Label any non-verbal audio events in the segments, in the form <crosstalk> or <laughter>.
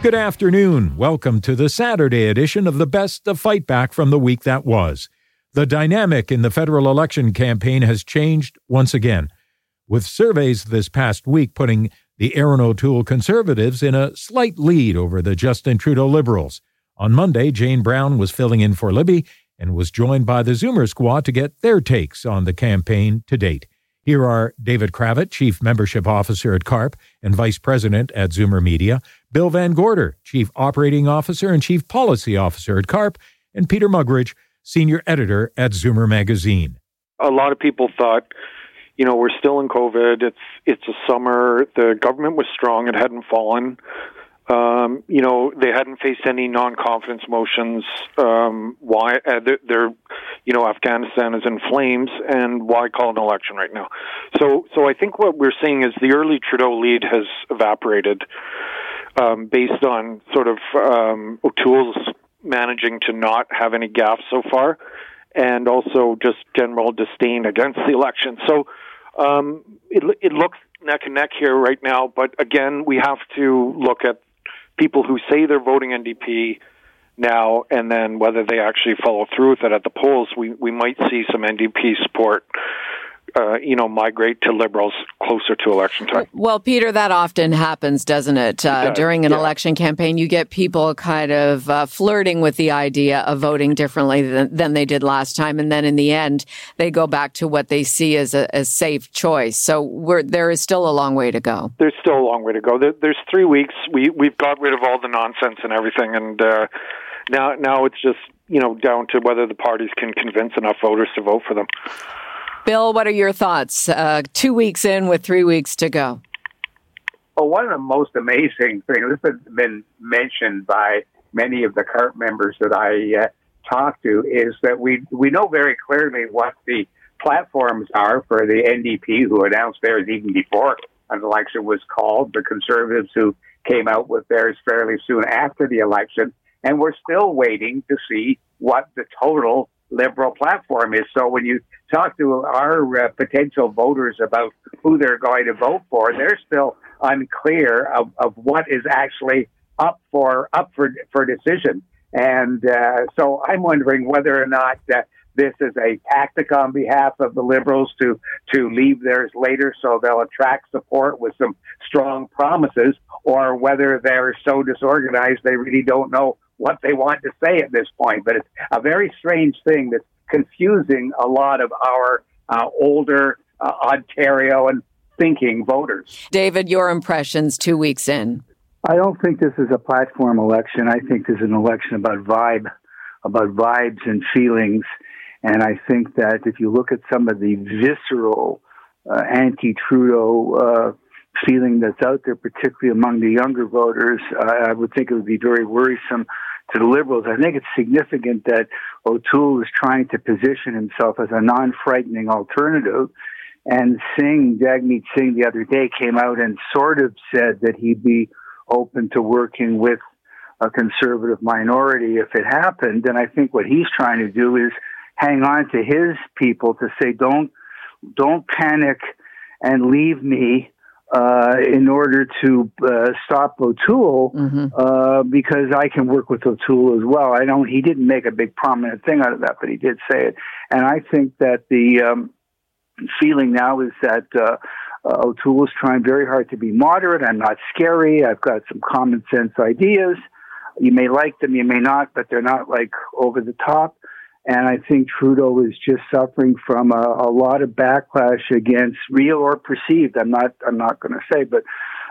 Good afternoon. Welcome to the Saturday edition of the Best of Fight Back from the week that was. The dynamic in the federal election campaign has changed once again, with surveys this past week putting the Erin O'Toole Conservatives in a slight lead over the Justin Trudeau Liberals. On Monday, Jane Brown was filling in for Libby and was joined by the Zoomer squad to get their takes on the campaign to date. Here are David Cravit, Chief Membership Officer at CARP and Vice President at Zoomer Media, Bill VanGorder, Chief Operating Officer and Chief Policy Officer at CARP, and Peter Muggeridge, Senior Editor at Zoomer Magazine. A lot of people thought, you know, we're still in COVID. It's it's a summer. The government was strong. It hadn't fallen. Um, you know, they hadn't faced any non-confidence motions. Um, why? Uh, they're, you know, Afghanistan is in flames, and why call an election right now? So, so I think what we're seeing is the early Trudeau lead has evaporated, um, based on sort of um, O'Toole's managing to not have any gaffes so far, and also just general disdain against the election. So, um, it it looks neck and neck here right now, but again, we have to look at people who say they're voting NDP now, and then whether they actually follow through with it at the polls, we we might see some NDP support. Uh, you know, migrate to liberals closer to election time. Well, Peter, that often happens, doesn't it? Uh, does, during an yeah. election campaign, you get people kind of uh, flirting with the idea of voting differently than, than, they did last time, and then in the end, they go back to what they see as a, a safe choice. So there is still a long way to go. There's still a long way to go. There, there's three weeks. We we've got rid of all the nonsense and everything, and uh, now now it's just you know down to whether the parties can convince enough voters to vote for them. Bill, what are your thoughts? Uh, two weeks in with three weeks to go. Well, one of the most amazing things, this has been mentioned by many of the CARP members that I uh, talk to, is that we, we know very clearly what the platforms are for the NDP, who announced theirs even before an election was called, the Conservatives who came out with theirs fairly soon after the election, and we're still waiting to see what the total liberal platform is. So when you talk to our uh, potential voters about who they're going to vote for, they're still unclear of, of what is actually up for up for for decision. And uh, so I'm wondering whether or not uh, this is a tactic on behalf of the liberals to to leave theirs later so they'll attract support with some strong promises, or whether they're so disorganized they really don't know what they want to say at this point. But it's a very strange thing that's confusing a lot of our uh, older uh, Ontario and thinking voters. David, your impressions two weeks in. I don't think this is a platform election. I think this is an election about vibe, about vibes and feelings. And I think that if you look at some of the visceral uh, anti Trudeau uh, feeling that's out there, particularly among the younger voters, I would think it would be very worrisome to the Liberals. I think it's significant that O'Toole is trying to position himself as a non-frightening alternative. And Singh, Jagmeet Singh, the other day came out and sort of said that he'd be open to working with a conservative minority if it happened. And I think what he's trying to do is hang on to his people to say, don't, don't panic and leave me uh, in order to uh, stop O'Toole mm-hmm. uh, because I can work with O'Toole as well. I don't. He didn't make a big prominent thing out of that, but he did say it. And I think that the um, feeling now is that uh, uh, O'Toole is trying very hard to be moderate. I'm not scary. I've got some common sense ideas. You may like them, you may not, but they're not like over the top. And I think Trudeau is just suffering from a, a lot of backlash against real or perceived. I'm not. I'm not going to say, but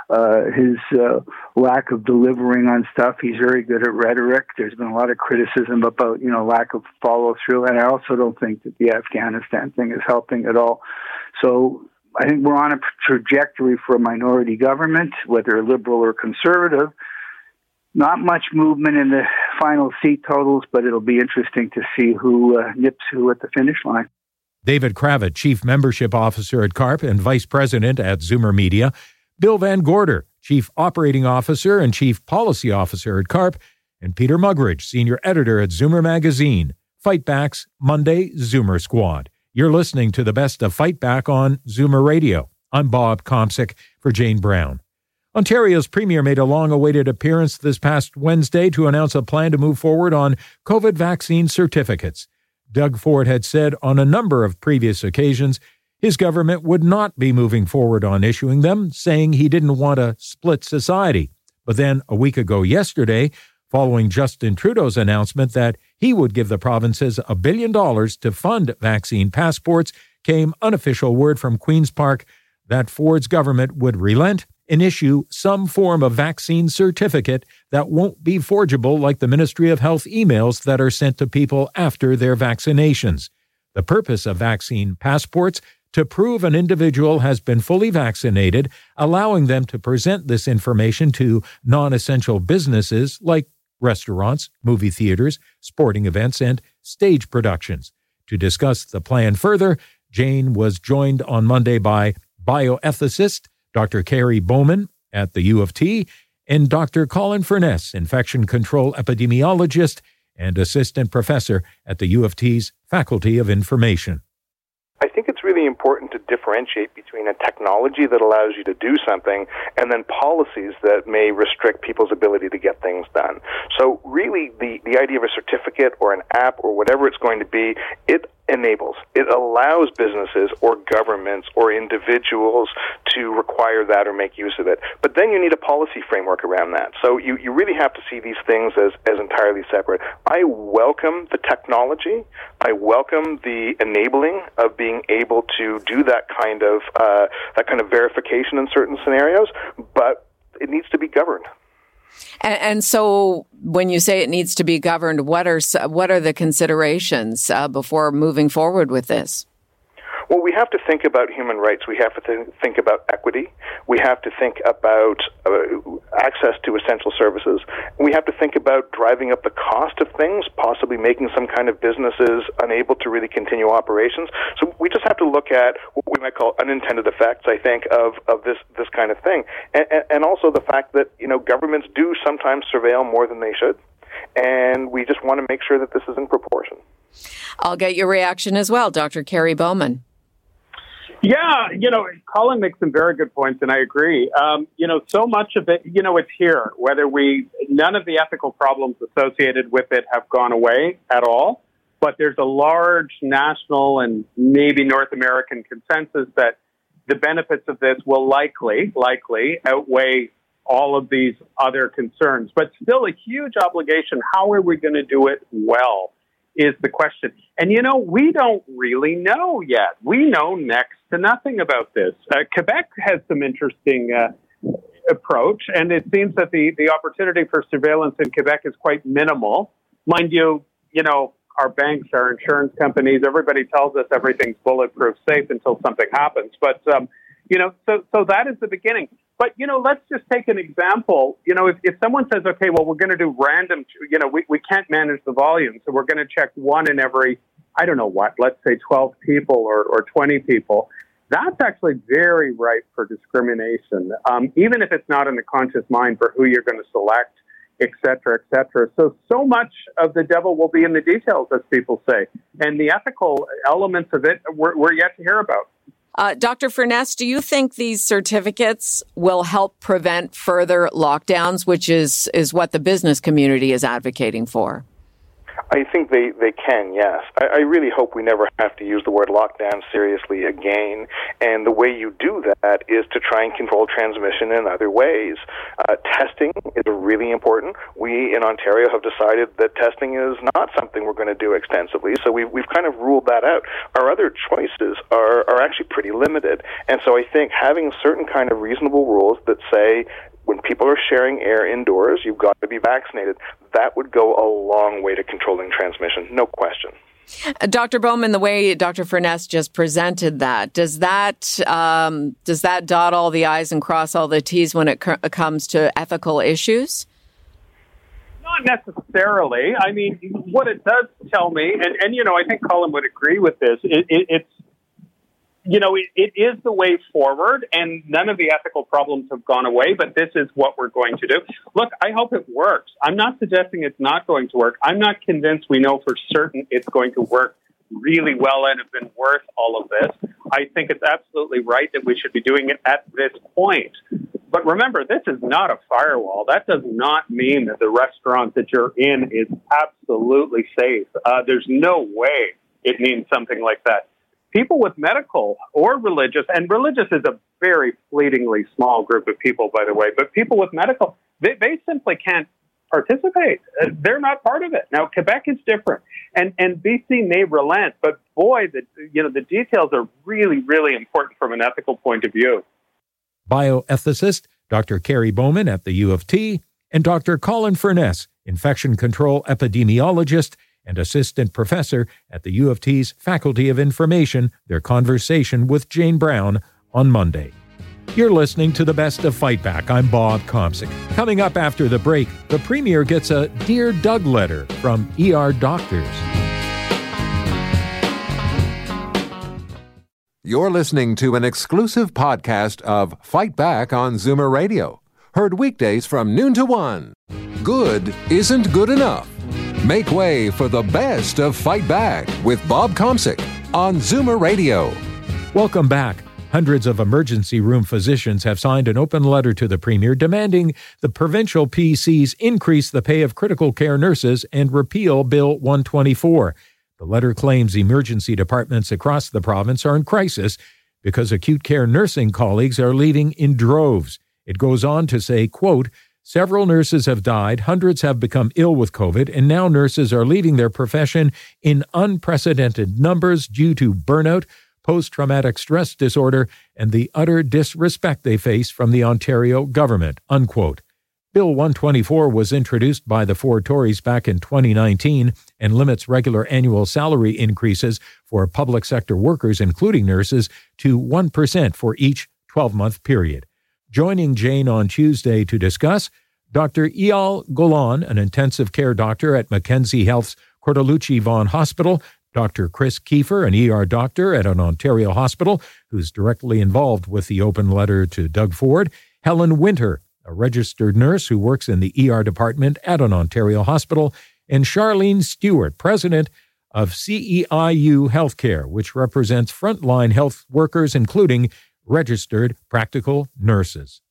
uh, his uh, lack of delivering on stuff. He's very good at rhetoric. There's been a lot of criticism about you know lack of follow through, and I also don't think that the Afghanistan thing is helping at all. So I think we're on a trajectory for a minority government, whether liberal or conservative. Not much movement in the final seat totals, but it'll be interesting to see who uh, nips who at the finish line. David Cravit, Chief Membership Officer at CARP and Vice President at Zoomer Media. Bill VanGorder, Chief Operating Officer and Chief Policy Officer at CARP. And Peter Muggeridge, Senior Editor at Zoomer Magazine. Fightback's Monday Zoomer Squad. You're listening to the best of Fight Back on Zoomer Radio. I'm Bob Komsic for Jane Brown. Ontario's Premier made a long awaited appearance this past Wednesday to announce a plan to move forward on COVID vaccine certificates. Doug Ford had said on a number of previous occasions his government would not be moving forward on issuing them, saying he didn't want a split society. But then a week ago yesterday, following Justin Trudeau's announcement that he would give the provinces a billion dollars to fund vaccine passports, came unofficial word from Queen's Park that Ford's government would relent and issue some form of vaccine certificate that won't be forgeable like the Ministry of Health emails that are sent to people after their vaccinations. The purpose of vaccine passports to prove an individual has been fully vaccinated, allowing them to present this information to non essential businesses like restaurants, movie theaters, sporting events, and stage productions. To discuss the plan further, Jane was joined on Monday by bioethicist Dr. Kerry Bowman at the U of T, and Dr. Colin Furness, infection control epidemiologist and assistant professor at the U of T's Faculty of Information. I think it's really important to differentiate between a technology that allows you to do something and then policies that may restrict people's ability to get things done. So really the, the idea of a certificate or an app or whatever it's going to be, it enables. It allows businesses or governments or individuals to require that or make use of it. But then you need a policy framework around that. So you, you really have to see these things as, as entirely separate. I welcome the technology. I welcome the enabling of being able to do that kind of uh, that kind of verification in certain scenarios, but it needs to be governed. And, and, so, when you say it needs to be governed, what are what are the considerations uh, before moving forward with this? Well, we have to think about human rights. We have to th- think about equity. We have to think about uh, access to essential services. We have to think about driving up the cost of things, possibly making some kind of businesses unable to really continue operations. So we just have to look at we might call unintended effects. I think of of this this kind of thing, and, and also the fact that you know governments do sometimes surveil more than they should, and we just want to make sure that this is in proportion. I'll get your reaction as well, Dr. Kerry Bowman. Yeah, you know, Colin makes some very good points, and I agree. Um, you know, so much of it, you know, it's here. Whether we, none of the ethical problems associated with it have gone away at all, but there's a large national and maybe North American consensus that the benefits of this will likely, likely outweigh all of these other concerns. But still, a huge obligation. How are we going to do it well? Is the question. And you know, we don't really know yet. We know next to nothing about this. Uh, Quebec has some interesting uh, approach, and it seems that the, the opportunity for surveillance in Quebec is quite minimal. Mind you, you know, our banks, our insurance companies, everybody tells us everything's bulletproof safe until something happens. But, um, you know, so, so that is the beginning. But, you know, let's just take an example. You know, if, if someone says, okay, well, we're going to do random, you know, we, we can't manage the volume, so we're going to check one in every I don't know what, let's say 12 people or, or 20 people, that's actually very ripe for discrimination, um, even if it's not in the conscious mind for who you're going to select, et cetera, et cetera. So, so much of the devil will be in the details, as people say. And the ethical elements of it, we're, we're yet to hear about. Uh, Dr. Furness, do you think these certificates will help prevent further lockdowns, which is, is what the business community is advocating for? I think they, they can, yes. I, I really hope we never have to use the word lockdown seriously again. And the way you do that is to try and control transmission in other ways. Uh, testing is really important. We in Ontario have decided that testing is not something we're going to do extensively, so we've, we've kind of ruled that out. Our other choices are, are actually pretty limited. And so I think having certain kind of reasonable rules that say when people are sharing air indoors, you've got to be vaccinated. That would go a long way to controlling transmission, no question. Uh, Dr. Bowman, the way Dr. Furness just presented that, does that um, does that dot all the i's and cross all the t's when it co- comes to ethical issues? Not necessarily. I mean, what it does tell me, and, and you know, I think Colin would agree with this. It, it, it's you know, it, it is the way forward, and none of the ethical problems have gone away, but this is what we're going to do. Look, I hope it works. I'm not suggesting it's not going to work. I'm not convinced we know for certain it's going to work really well and have been worth all of this. I think it's absolutely right that we should be doing it at this point. But remember, this is not a firewall. That does not mean that the restaurant that you're in is absolutely safe. Uh, there's no way it means something like that. People with medical or religious, and religious is a very fleetingly small group of people, by the way, but people with medical, they, they simply can't participate. Uh, they're not part of it. Now, Quebec is different, and and BC may relent, but boy, the you know the details are really really important from an ethical point of view. Bioethicist Dr. Kerry Bowman at the U of T, and Dr. Colin Furness, infection control epidemiologist and assistant professor at the U of T's Faculty of Information, their conversation with Jane Brown on Monday. You're listening to the best of Fight Back. I'm Bob Komsic. Coming up after the break, the Premier gets a Dear Doug letter from ER doctors. You're listening to an exclusive podcast of Fight Back on Zoomer Radio. Heard weekdays from noon to one. Good isn't good enough. Make way for the best of Fight Back with Bob Komsic on Zoomer Radio. Welcome back. Hundreds of emergency room physicians have signed an open letter to the Premier demanding the provincial PCs increase the pay of critical care nurses and repeal Bill 124. The letter claims emergency departments across the province are in crisis because acute care nursing colleagues are leaving in droves. It goes on to say, quote, Several nurses have died, hundreds have become ill with COVID, and now nurses are leaving their profession in unprecedented numbers due to burnout, post traumatic stress disorder, and the utter disrespect they face from the Ontario government. Unquote. Bill 124 was introduced by the Ford Tories back in 2019 and limits regular annual salary increases for public sector workers, including nurses, to 1% for each 12 month period. Joining Jane on Tuesday to discuss, Dr. Eyal Golan, an intensive care doctor at Mackenzie Health's Cortellucci Vaughan Hospital, Dr. Chris Keefer, an ER doctor at an Ontario hospital who's directly involved with the open letter to Doug Ford, Helen Winter, a registered nurse who works in the ER department at an Ontario hospital, and Sharleen Stewart, president of SEIU Healthcare, which represents frontline health workers, including registered practical nurses.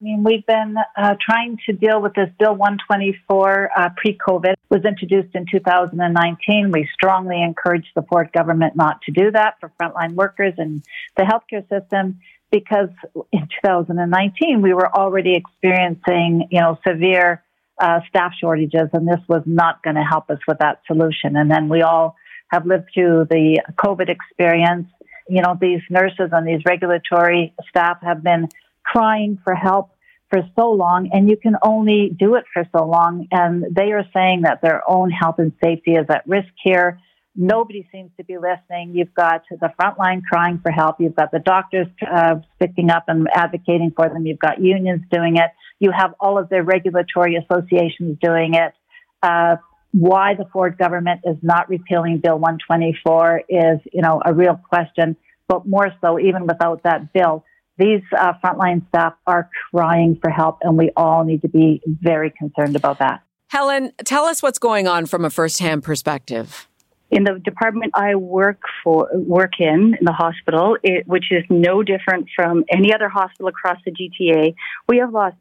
I mean, we've been uh, trying to deal with this Bill 124 uh, pre COVID. was introduced in 2019. We strongly encourage the Ford government not to do that for frontline workers and the healthcare system because in 2019 we were already experiencing, you know, severe uh, staff shortages, and this was not going to help us with that solution. And then we all have lived through the COVID experience. You know, these nurses and these regulatory staff have been crying for help for so long, and you can only do it for so long. And they are saying that their own health and safety is at risk here. Nobody seems to be listening. You've got the front line crying for help. You've got the doctors uh, sticking up and advocating for them. You've got unions doing it. You have all of the regulatory associations doing it. Uh, why the Ford government is not repealing Bill 124 is, you know, a real question. But more so, even without that bill, these uh, frontline staff are crying for help, and we all need to be very concerned about that. Helen, tell us what's going on from a firsthand perspective. In the department I work for, work in, in the hospital, it, which is no different from any other hospital across the GTA, we have lost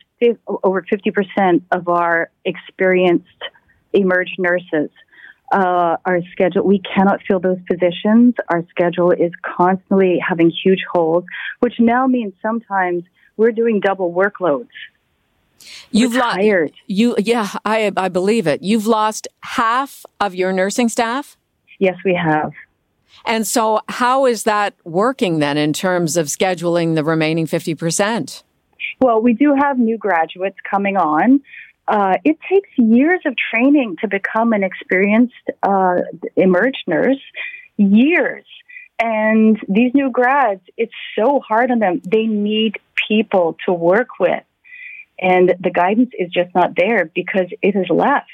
over 50% of our experienced emerged nurses uh, our schedule, we cannot fill those positions. Our schedule is constantly having huge holes, which now means sometimes we're doing double workloads. You've lost you yeah, I I believe it. You've lost half of your nursing staff? Yes, we have. And so how is that working then in terms of scheduling the remaining 50%? Well, we do have new graduates coming on uh, it takes years of training to become an experienced uh, emerged nurse. Years. And these new grads, it's so hard on them. They need people to work with. And the guidance is just not there because it has left.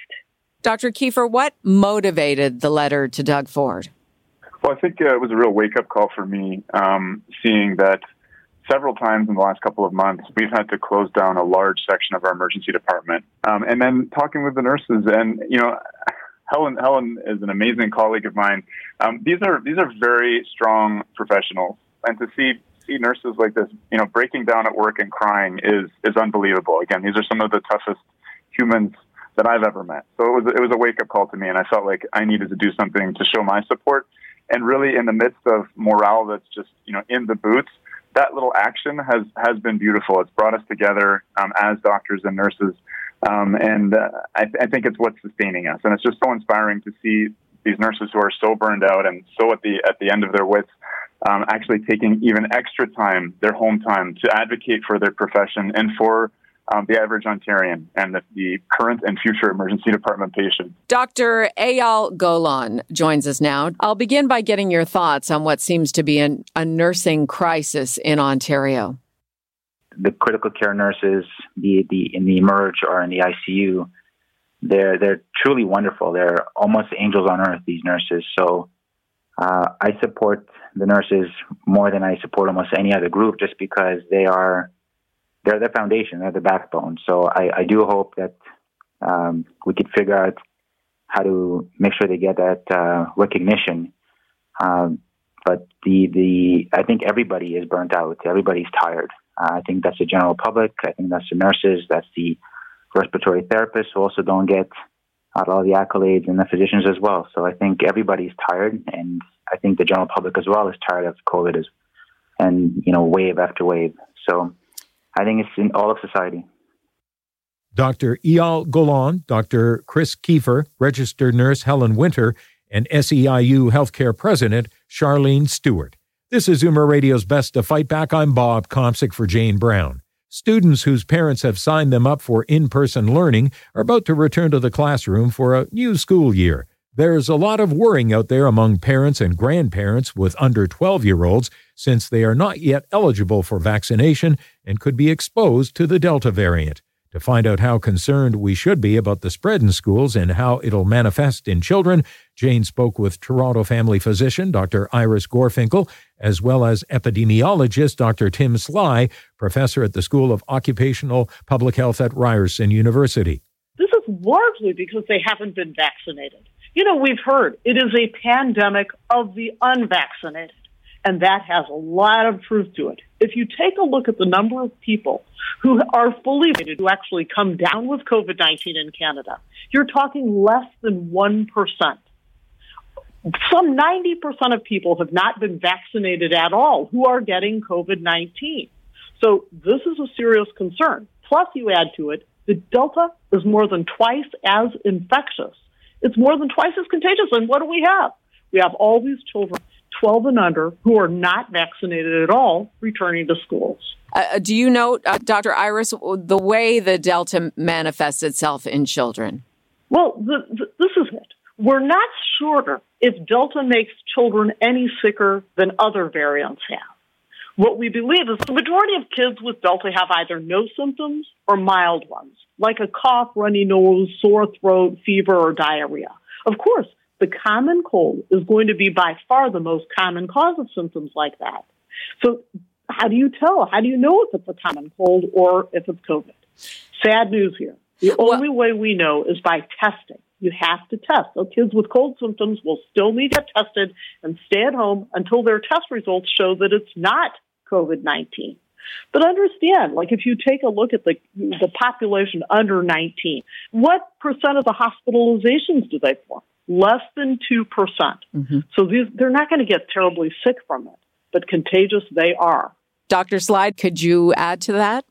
Dr. Keefer, what motivated the letter to Doug Ford? Well, I think uh, it was a real wake up call for me um, seeing that several times in the last couple of months we've had to close down a large section of our emergency department. Um, and then talking with the nurses, and you know, Helen Helen is an amazing colleague of mine. Um, these are these are very strong professionals, and to see see nurses like this, you know, breaking down at work and crying is is unbelievable. Again, these are some of the toughest humans that I've ever met. So it was it was a wake up call to me, and I felt like I needed to do something to show my support. And really, in the midst of morale that's just you know in the boots, that little action has has been beautiful. It's brought us together um, as doctors and nurses, um, and uh, I, th- I think it's what's sustaining us. And it's just so inspiring to see these nurses who are so burned out and so at the at the end of their wits um, actually taking even extra time, their home time, to advocate for their profession and for um, the average Ontarian and the, the, current and future emergency department patient. Dr. Eyal Golan joins us now. I'll begin by getting your thoughts on what seems to be an, a nursing crisis in Ontario. The critical care nurses, be it the, in the emerge or in the ICU, they're they're truly wonderful. They're almost angels on earth. These nurses. So uh, I support the nurses more than I support almost any other group, just because they are they're the foundation, they're the backbone. So I, I do hope that um, we could figure out how to make sure they get that uh, recognition. Um, but the the I think everybody is burnt out. Everybody's tired. Uh, I think that's the general public. I think that's the nurses. That's the respiratory therapists who also don't get all the accolades and the physicians as well. So I think everybody's tired, and I think the general public as well is tired of COVID as, and you know wave after wave. So I think it's in all of society. Dr. Eyal Golan, Dr. Chris Keefer, registered nurse Helen Winter, and SEIU Healthcare President Sharleen Stewart. This is Zoomer Radio's Best to Fight Back. I'm Bob Komsic for Jane Brown. Students whose parents have signed them up for in person learning are about to return to the classroom for a new school year. There's a lot of worrying out there among parents and grandparents with under 12 year olds since they are not yet eligible for vaccination and could be exposed to the Delta variant. To find out how concerned we should be about the spread in schools and how it'll manifest in children, Jane spoke with Toronto family physician Dr. Iris Gorfinkel, as well as epidemiologist Dr. Tim Sly, professor at the School of Occupational Public Health at Ryerson University. This is largely because they haven't been vaccinated. You know, we've heard it is a pandemic of the unvaccinated and that has a lot of truth to it. If you take a look at the number of people who are fully vaccinated who actually come down with COVID 19 in Canada, you're talking less than 1%. Some 90% of people have not been vaccinated at all who are getting COVID 19. So this is a serious concern. Plus, you add to it, the Delta is more than twice as infectious. It's more than twice as contagious. And what do we have? We have all these children 12 and under who are not vaccinated at all returning to schools. Uh, uh do you know, uh, Dr. Iris, the way the Delta manifests itself in children? Well, the, the, this is it. We're not sure if Delta makes children any sicker than other variants have. What we believe is the majority of kids with Delta have either no symptoms or mild ones, like a cough, runny nose, sore throat, fever, or diarrhea. Of course, the common cold is going to be by far the most common cause of symptoms like that. So how do you tell? How do you know if it's a common cold or if it's COVID? Sad news here. The well, only way we know is by testing. You have to test. So kids with cold symptoms will still need to get tested and stay at home until their test results show that it's not COVID 19. But understand, like if you take a look at the the population under 19, what percent of the hospitalizations do they form? less than 2%. percent mm hmm So these, they're not going to get terribly sick from it, but contagious they are. Dr. Sly, could you add to that?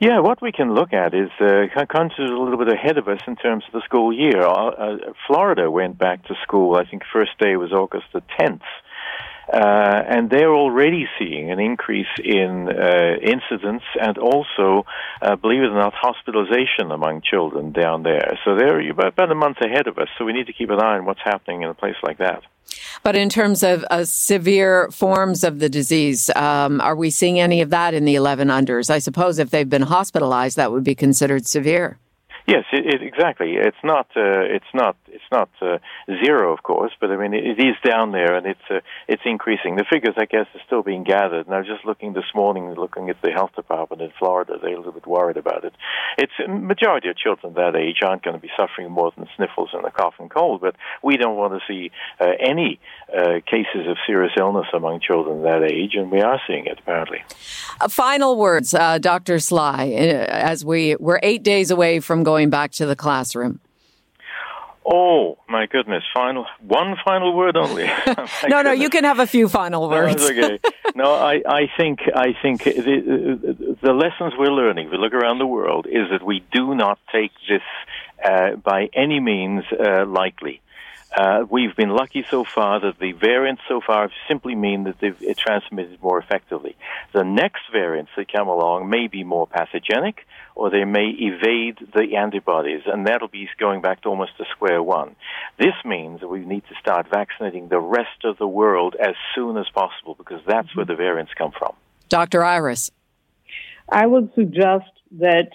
Yeah, what we can look at is uh, is a little bit ahead of us in terms of the school year. Uh, uh, Florida went back to school, I think first day was August the 10th. Uh, and they're already seeing an increase in uh, incidents and also, uh, believe it or not, hospitalization among children down there. So they're about a month ahead of us. So we need to keep an eye on what's happening in a place like that. But in terms of uh, severe forms of the disease, um, are we seeing any of that in the 11 unders? I suppose if they've been hospitalized, that would be considered severe. Yes, it, it, exactly. It's not. Uh, it's not. It's not uh, zero, of course, but I mean it, is down there, and it's uh, it's increasing. The figures, I guess, are still being gathered. And I was just looking this morning, looking at the health department in Florida. They're a little bit worried about it. It's a majority of children that age aren't going to be suffering more than sniffles and a cough and cold, but we don't want to see uh, any uh, cases of serious illness among children that age, and we are seeing it apparently. Uh, final words, Dr. Sly, as we we're eight days away from going back to the classroom? Oh my goodness! Final one final word only. <laughs> <laughs> no, goodness. no, you can have a few final words. No, okay. no, I, I think I think the, the lessons we're learning. If we look around the world, is that we do not take this uh, by any means uh, lightly. Uh, we've been lucky so far that the variants so far simply mean that they've transmitted more effectively. The next variants that come along may be more pathogenic, or they may evade the antibodies, and that'll be going back to almost a square one. This means that we need to start vaccinating the rest of the world as soon as possible because that's where the variants come from. Dr. Iris. I would suggest that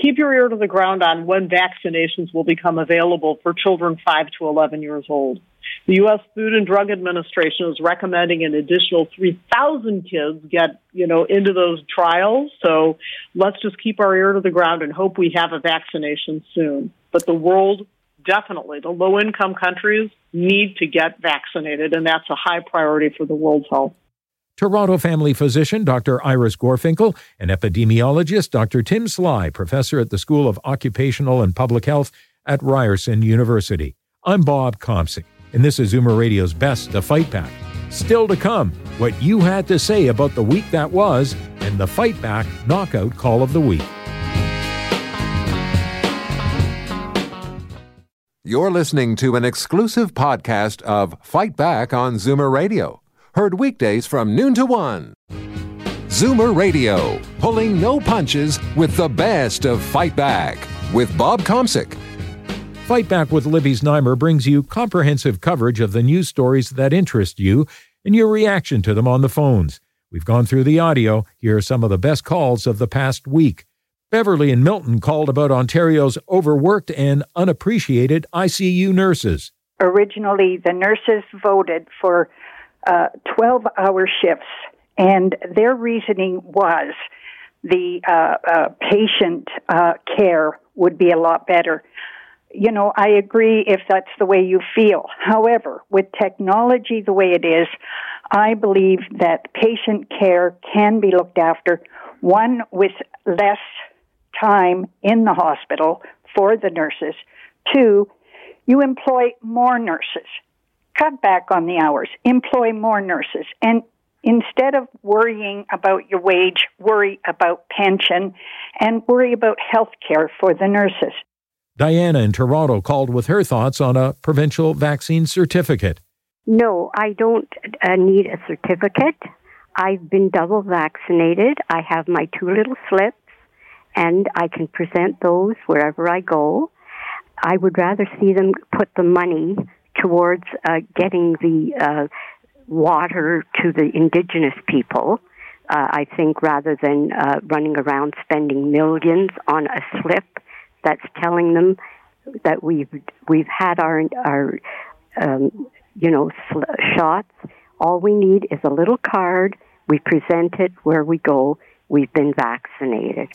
keep your ear to the ground on when vaccinations will become available for children 5 to 11 years old. The U.S. Food and Drug Administration is recommending an additional 3,000 kids get, you know, into those trials. So let's just keep our ear to the ground and hope we have a vaccination soon. But the world definitely, the low income countries need to get vaccinated, and that's a high priority for the world's health. Toronto family physician Dr. Iris Gorfinkel and epidemiologist Dr. Tim Sly, professor at the School of Occupational and Public Health at Ryerson University. I'm Bob Komsic, and this is Zoomer Radio's Best to Fight Back. Still to come, what you had to say about the week that was and the Fight Back Knockout Call of the Week. You're listening to an exclusive podcast of Fight Back on Zoomer Radio Heard weekdays from noon to one. Zoomer Radio, pulling no punches with the best of Fight Back with Bob Komsic. Fight Back with Libby Znaimer brings you comprehensive coverage of the news stories that interest you and your reaction to them on the phones. We've gone through the audio. Here are some of the best calls of the past week. Beverly and Milton called about Ontario's overworked and unappreciated ICU nurses. Originally, the nurses voted for uh, 12 hour shifts, and their reasoning was the uh, uh, patient uh, care would be a lot better. You know, I agree if that's the way you feel. However, with technology the way it is, I believe that patient care can be looked after, one with less time in the hospital for the nurses. Two, you employ more nurses cut back on the hours, employ more nurses, and instead of worrying about your wage, worry about pension and worry about health care for the nurses. Diana in Toronto called with her thoughts on a provincial vaccine certificate. No, I don't uh, need a certificate. I've been double vaccinated. I have my two little slips, and I can present those wherever I go. I would rather see them put the money towards uh, getting the uh, water to the indigenous people. Uh, I think rather than uh, running around spending millions on a slip that's telling them that we've we've had our our um, you know sl- shots. All we need is a little card. We present it where we go. We've been vaccinated.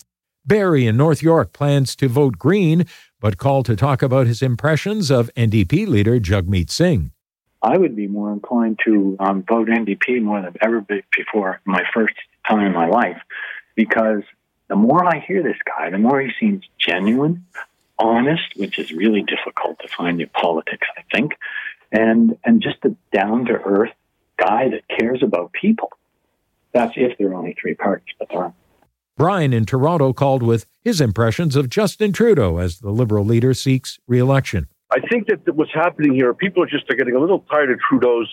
Barry in North York plans to vote green but called to talk about his impressions of NDP leader Jagmeet Singh. I would be more inclined to um, vote NDP more than ever before my first time in my life because the more I hear this guy, the more he seems genuine, honest, which is really difficult to find in politics, I think, and and just a down to earth guy that cares about people. That's if there are only three parties, but there aren't. Brian in Toronto called with his impressions of Justin Trudeau as the Liberal leader seeks re election. I think that what's happening here, people are just are getting a little tired of Trudeau's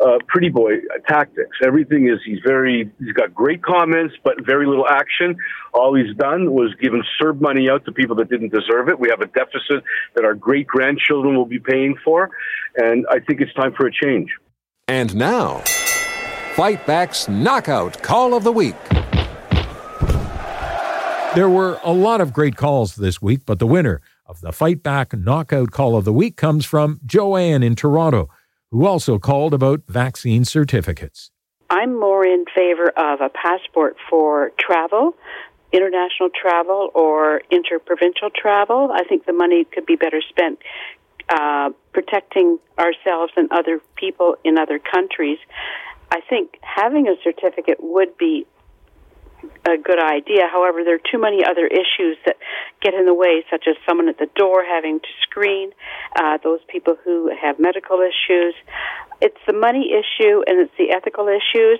uh, pretty boy tactics. Everything is he's very he's got great comments, but very little action. All he's done was given CERB money out to people that didn't deserve it. We have a deficit that our great grandchildren will be paying for, and I think it's time for a change. And now, Fight Back's Knockout Call of the Week. There were a lot of great calls this week, but the winner of the Fight Back Knockout Call of the Week comes from Joanne in Toronto, who also called about vaccine certificates. I'm more in favor of a passport for travel, international travel, or interprovincial travel. I think the money could be better spent uh, protecting ourselves and other people in other countries. I think having a certificate would be a good idea. However, there are too many other issues that get in the way, such as someone at the door having to screen, uh, those people who have medical issues. It's the money issue and it's the ethical issues.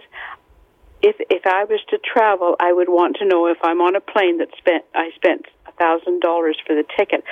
If if I was to travel, I would want to know if I'm on a plane that spent I spent a thousand dollars for the ticket.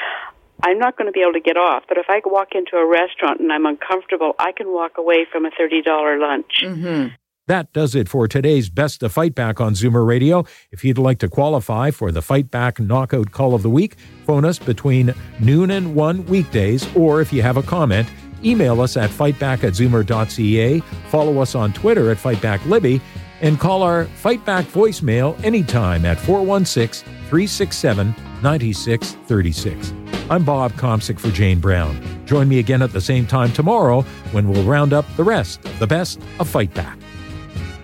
I'm not going to be able to get off, but if I walk into a restaurant and I'm uncomfortable, I can walk away from a thirty dollar lunch. Mm-hmm. That does it for today's Best of Fight Back on Zoomer Radio. If you'd like to qualify for the Fight Back Knockout Call of the Week, phone us between noon and 1 weekdays, or if you have a comment, email us at fightback at zoomer.ca, follow us on Twitter at FightbackLibby, and call our Fight Back voicemail anytime at 416 367 9636. I'm Bob Komsic for Jane Brown. Join me again at the same time tomorrow when we'll round up the rest of the best of Fight Back.